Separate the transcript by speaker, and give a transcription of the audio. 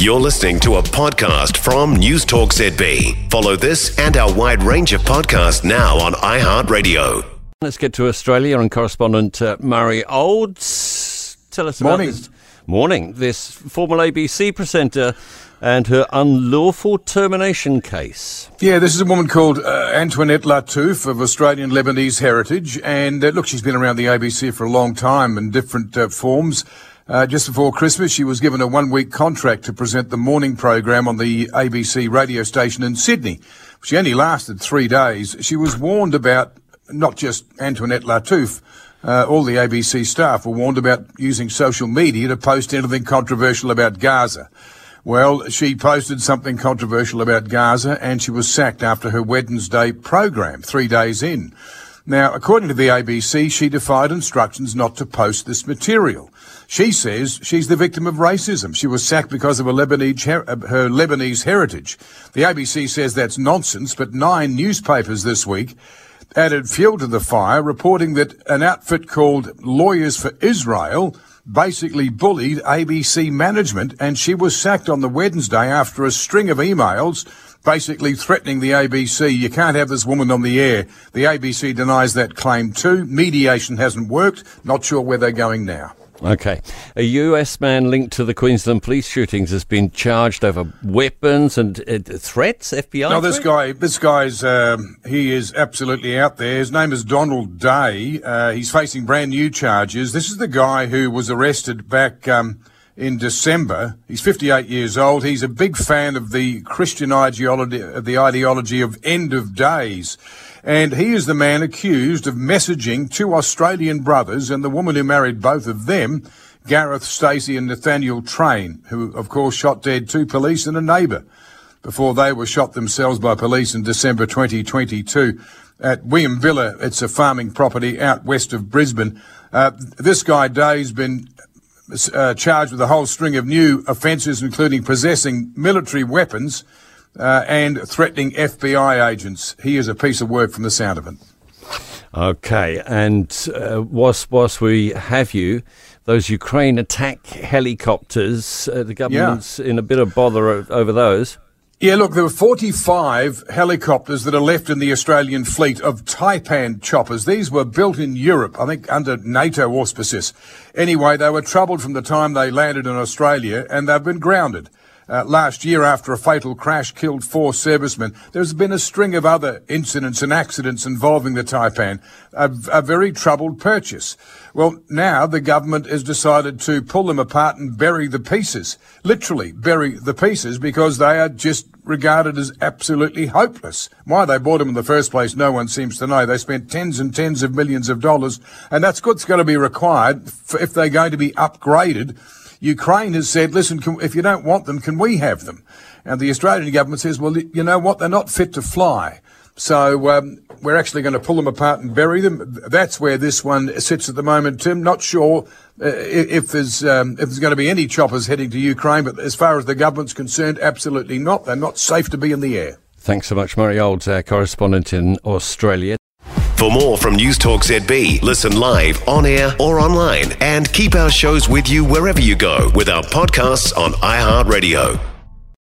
Speaker 1: You're listening to a podcast from News Talk ZB. Follow this and our wide range of podcasts now on iHeartRadio.
Speaker 2: Let's get to Australia and correspondent uh, Murray Olds. Tell us
Speaker 3: Morning.
Speaker 2: about this. Morning. This former ABC presenter and her unlawful termination case.
Speaker 3: Yeah, this is a woman called uh, Antoinette Lattouf of Australian Lebanese heritage. And uh, look, she's been around the ABC for a long time in different uh, forms. Uh, just before Christmas, she was given a one week contract to present the morning program on the ABC radio station in Sydney. She only lasted three days. She was warned about not just Antoinette Lattouf, uh, all the ABC staff were warned about using social media to post anything controversial about Gaza. Well, she posted something controversial about Gaza and she was sacked after her Wednesday program, three days in. Now, according to the ABC, she defied instructions not to post this material. She says she's the victim of racism. She was sacked because of her Lebanese, her, uh, her Lebanese heritage. The ABC says that's nonsense, but nine newspapers this week added fuel to the fire, reporting that an outfit called Lawyers for Israel basically bullied ABC management, and she was sacked on the Wednesday after a string of emails basically threatening the ABC. You can't have this woman on the air. The ABC denies that claim too. Mediation hasn't worked. Not sure where they're going now.
Speaker 2: Okay. A US man linked to the Queensland police shootings has been charged over weapons and uh, threats, FBI?
Speaker 3: No, this guy, this guy's, um, he is absolutely out there. His name is Donald Day. Uh, he's facing brand new charges. This is the guy who was arrested back um, in December. He's 58 years old. He's a big fan of the Christian ideology, of the ideology of end of days. And he is the man accused of messaging two Australian brothers and the woman who married both of them, Gareth Stacey and Nathaniel Train, who of course shot dead two police and a neighbour before they were shot themselves by police in December 2022 at Wieambilla. It's a farming property out west of Brisbane. Uh, this guy Day's been uh, charged with a whole string of new offences, including possessing military weapons uh, and threatening FBI agents. He is a piece of work from the sound of it.
Speaker 2: Okay. And uh, whilst, whilst we have you, those Ukraine attack helicopters, uh, the government's in a bit of bother over those.
Speaker 3: Yeah, look, there were 45 helicopters that are left in the Australian fleet of Taipan choppers. These were built in Europe, I think under NATO auspices. Anyway, they were troubled from the time they landed in Australia and they've been grounded. Uh, last year, after a fatal crash killed four servicemen, there's been a string of other incidents and accidents involving the Taipan, a, a very troubled purchase. Well, now the government has decided to pull them apart and bury the pieces, literally bury the pieces, because they are just regarded as absolutely hopeless. Why they bought them in the first place, no one seems to know. They spent tens and tens of millions of dollars, and that's what's going to be required if they're going to be upgraded. Ukraine has said, listen, can, if you don't want them, can we have them? And the Australian government says, well, you know what? They're not fit to fly. So um, we're actually going to pull them apart and bury them. That's where this one sits at the moment, Tim. Not sure uh, if there's um, if there's going to be any choppers heading to Ukraine, but as far as the government's concerned, absolutely not. They're not safe to be in the air.
Speaker 2: Thanks so much, Murray Olds, our correspondent in Australia.
Speaker 1: For more from News Talk ZB, listen live, on air, or online, and keep our shows with you wherever you go with our podcasts on iHeartRadio.